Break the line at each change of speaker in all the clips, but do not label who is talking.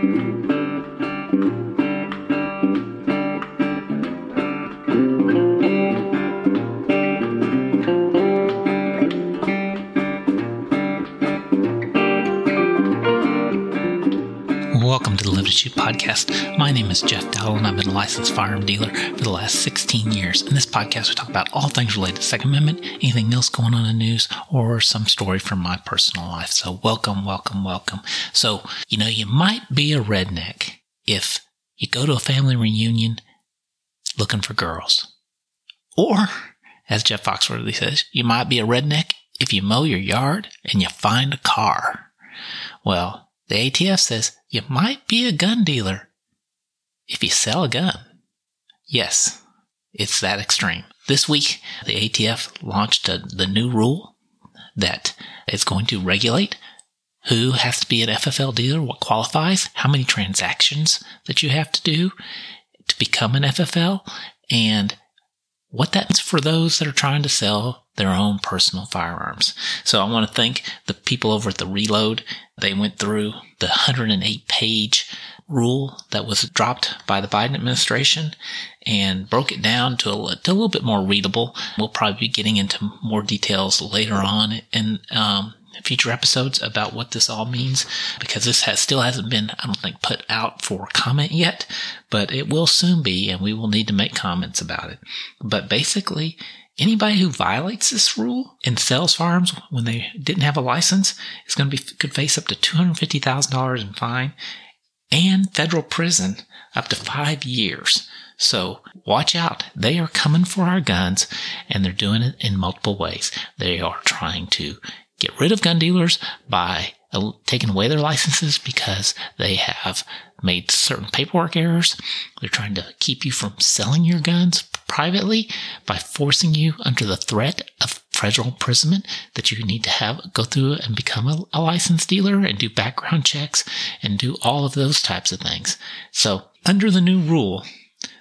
Thank you. Welcome to the Live to Shoot podcast. My name is Jeff Dowdle, and I've been a licensed firearm dealer for the last 16 years. In this podcast, we talk about all things related to Second Amendment, anything else going on in the news, or some story from my personal life. So, welcome, welcome, welcome. So, you know, you might be a redneck if you go to a family reunion looking for girls. Or, as Jeff Foxworthy says, you might be a redneck if you mow your yard and you find a car. Well, the ATF says you might be a gun dealer if you sell a gun. Yes, it's that extreme. This week, the ATF launched a, the new rule that is going to regulate who has to be an FFL dealer, what qualifies, how many transactions that you have to do to become an FFL, and what that means for those that are trying to sell their own personal firearms. So I want to thank the people over at the Reload. They went through the 108 page rule that was dropped by the Biden administration and broke it down to a, to a little bit more readable. We'll probably be getting into more details later on And um, future episodes about what this all means because this has still hasn't been, I don't think, put out for comment yet, but it will soon be and we will need to make comments about it. But basically, anybody who violates this rule and sells farms when they didn't have a license is going to be, could face up to $250,000 in fine and federal prison up to five years. So watch out. They are coming for our guns and they're doing it in multiple ways. They are trying to get rid of gun dealers by taking away their licenses because they have made certain paperwork errors. They're trying to keep you from selling your guns privately by forcing you under the threat of federal imprisonment that you need to have go through and become a, a licensed dealer and do background checks and do all of those types of things. So under the new rule,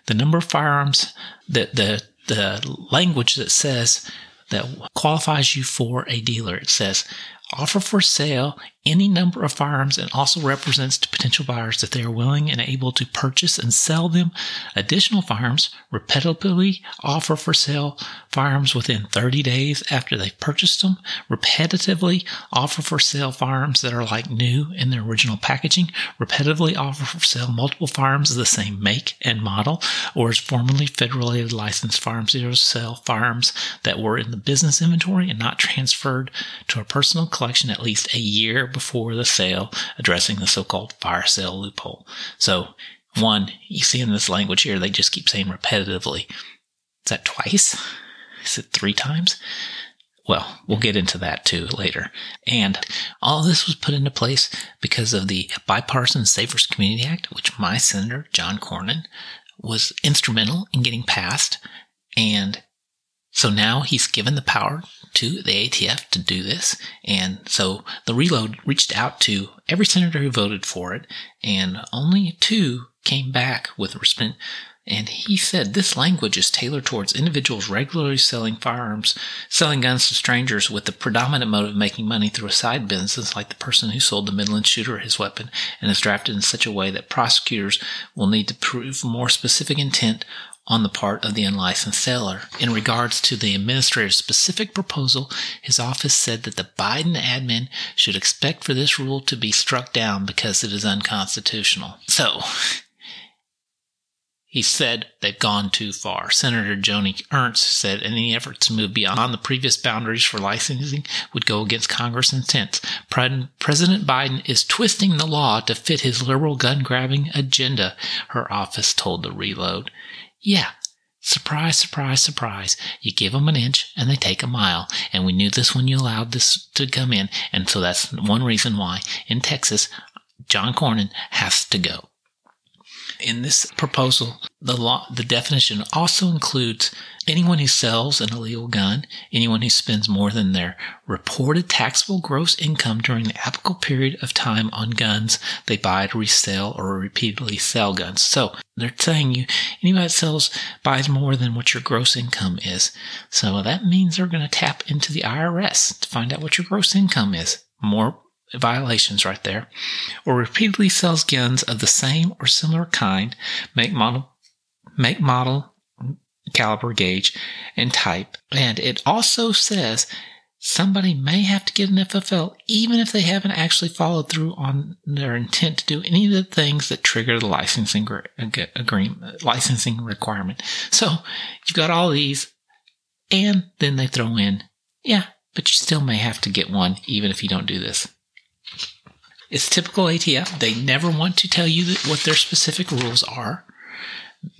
the number of firearms, the, the, the language that says that qualifies you for a dealer. It says offer for sale any number of firearms and also represents to potential buyers that they are willing and able to purchase and sell them. Additional firearms, repetitively offer for sale firearms within 30 days after they've purchased them, repetitively offer for sale firearms that are like new in their original packaging, repetitively offer for sale multiple firearms of the same make and model, or as formerly federally licensed firearms. Dealers sell firearms that were in the business inventory and not transferred to a personal collection at least a year before the sale, addressing the so-called fire sale loophole. So, one, you see in this language here, they just keep saying repetitively. Is that twice? Is it three times? Well, we'll get into that too later. And all this was put into place because of the Bipartisan Safer Communities Act, which my Senator John Cornyn was instrumental in getting passed. And so now he's given the power to the ATF to do this. And so the reload reached out to every senator who voted for it, and only two came back with a response. And he said this language is tailored towards individuals regularly selling firearms, selling guns to strangers with the predominant motive of making money through a side business, like the person who sold the Midland shooter his weapon, and is drafted in such a way that prosecutors will need to prove more specific intent on the part of the unlicensed seller. In regards to the administrator's specific proposal, his office said that the Biden admin should expect for this rule to be struck down because it is unconstitutional. So, he said they've gone too far. Senator Joni Ernst said any efforts to move beyond the previous boundaries for licensing would go against Congress' intent. President Biden is twisting the law to fit his liberal gun grabbing agenda, her office told the Reload. Yeah. Surprise, surprise, surprise. You give them an inch and they take a mile. And we knew this when you allowed this to come in. And so that's one reason why in Texas, John Cornyn has to go. In this proposal, the law, the definition also includes anyone who sells an illegal gun, anyone who spends more than their reported taxable gross income during the applicable period of time on guns they buy to resell or repeatedly sell guns. So they're saying you, anybody that sells buys more than what your gross income is. So that means they're going to tap into the IRS to find out what your gross income is. More violations right there, or repeatedly sells guns of the same or similar kind, make model, make model, caliber, gauge, and type. And it also says somebody may have to get an FFL even if they haven't actually followed through on their intent to do any of the things that trigger the licensing agreement, licensing requirement. So you've got all these, and then they throw in, yeah, but you still may have to get one even if you don't do this. It's typical ATF. They never want to tell you what their specific rules are.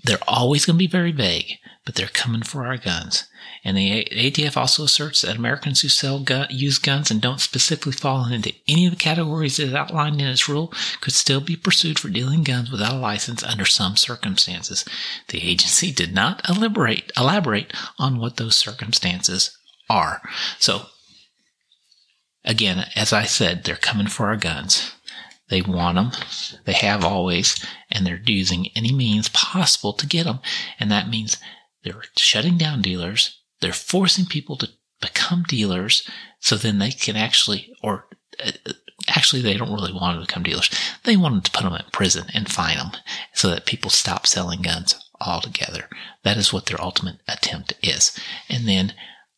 They're always going to be very vague, but they're coming for our guns. And the ATF also asserts that Americans who sell gun, use guns and don't specifically fall into any of the categories that is outlined in its rule could still be pursued for dealing guns without a license under some circumstances. The agency did not elaborate, elaborate on what those circumstances are. So, again, as I said, they're coming for our guns. They want them. They have always, and they're using any means possible to get them. And that means they're shutting down dealers. They're forcing people to become dealers so then they can actually, or uh, actually, they don't really want them to become dealers. They wanted to put them in prison and fine them so that people stop selling guns altogether. That is what their ultimate attempt is. And then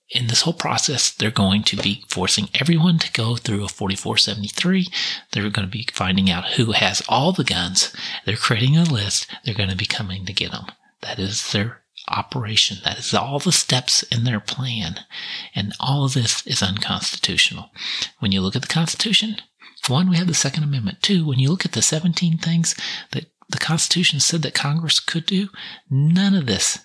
in this whole process, they're going to be forcing everyone to go through a 4473. They're going to be finding out who has all the guns. They're creating a list. They're going to be coming to get them. That is their operation. That is all the steps in their plan. And all of this is unconstitutional. When you look at the Constitution, one, we have the Second Amendment. Two, when you look at the 17 things that the Constitution said that Congress could do, none of this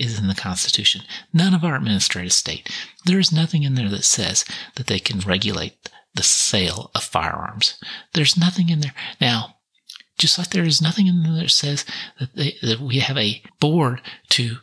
is in the Constitution. None of our administrative state. There is nothing in there that says that they can regulate the sale of firearms. There's nothing in there. Now, just like there is nothing in there that says that, they, that we have a board to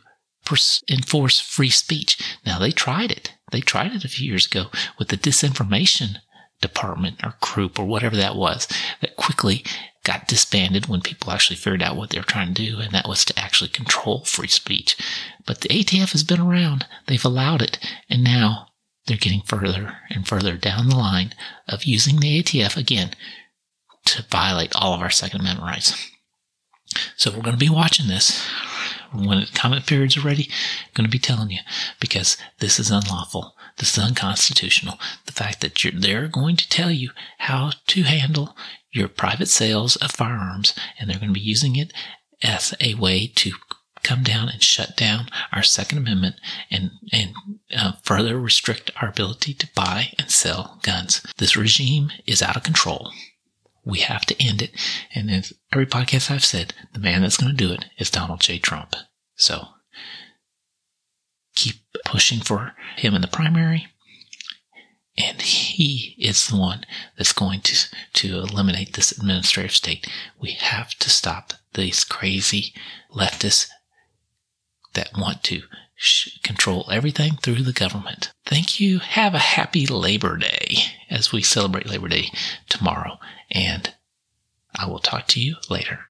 pers- enforce free speech. Now they tried it. They tried it a few years ago with the disinformation department or group or whatever that was that quickly got disbanded when people actually figured out what they were trying to do, and that was to actually control free speech. But the ATF has been around, they've allowed it, and now they're getting further and further down the line of using the ATF again to violate all of our Second Amendment rights. So we're going to be watching this. When the comment periods are ready, I'm going to be telling you because this is unlawful. This is unconstitutional. The fact that they're going to tell you how to handle your private sales of firearms and they're going to be using it as a way to come down and shut down our Second Amendment and and uh, further restrict our ability to buy and sell guns. This regime is out of control. We have to end it. And in every podcast I've said, the man that's going to do it is Donald J. Trump. So keep pushing for him in the primary. And he is the one that's going to, to eliminate this administrative state. We have to stop these crazy leftists that want to sh- control everything through the government. Thank you. Have a happy Labor Day as we celebrate Labor Day tomorrow. And I will talk to you later.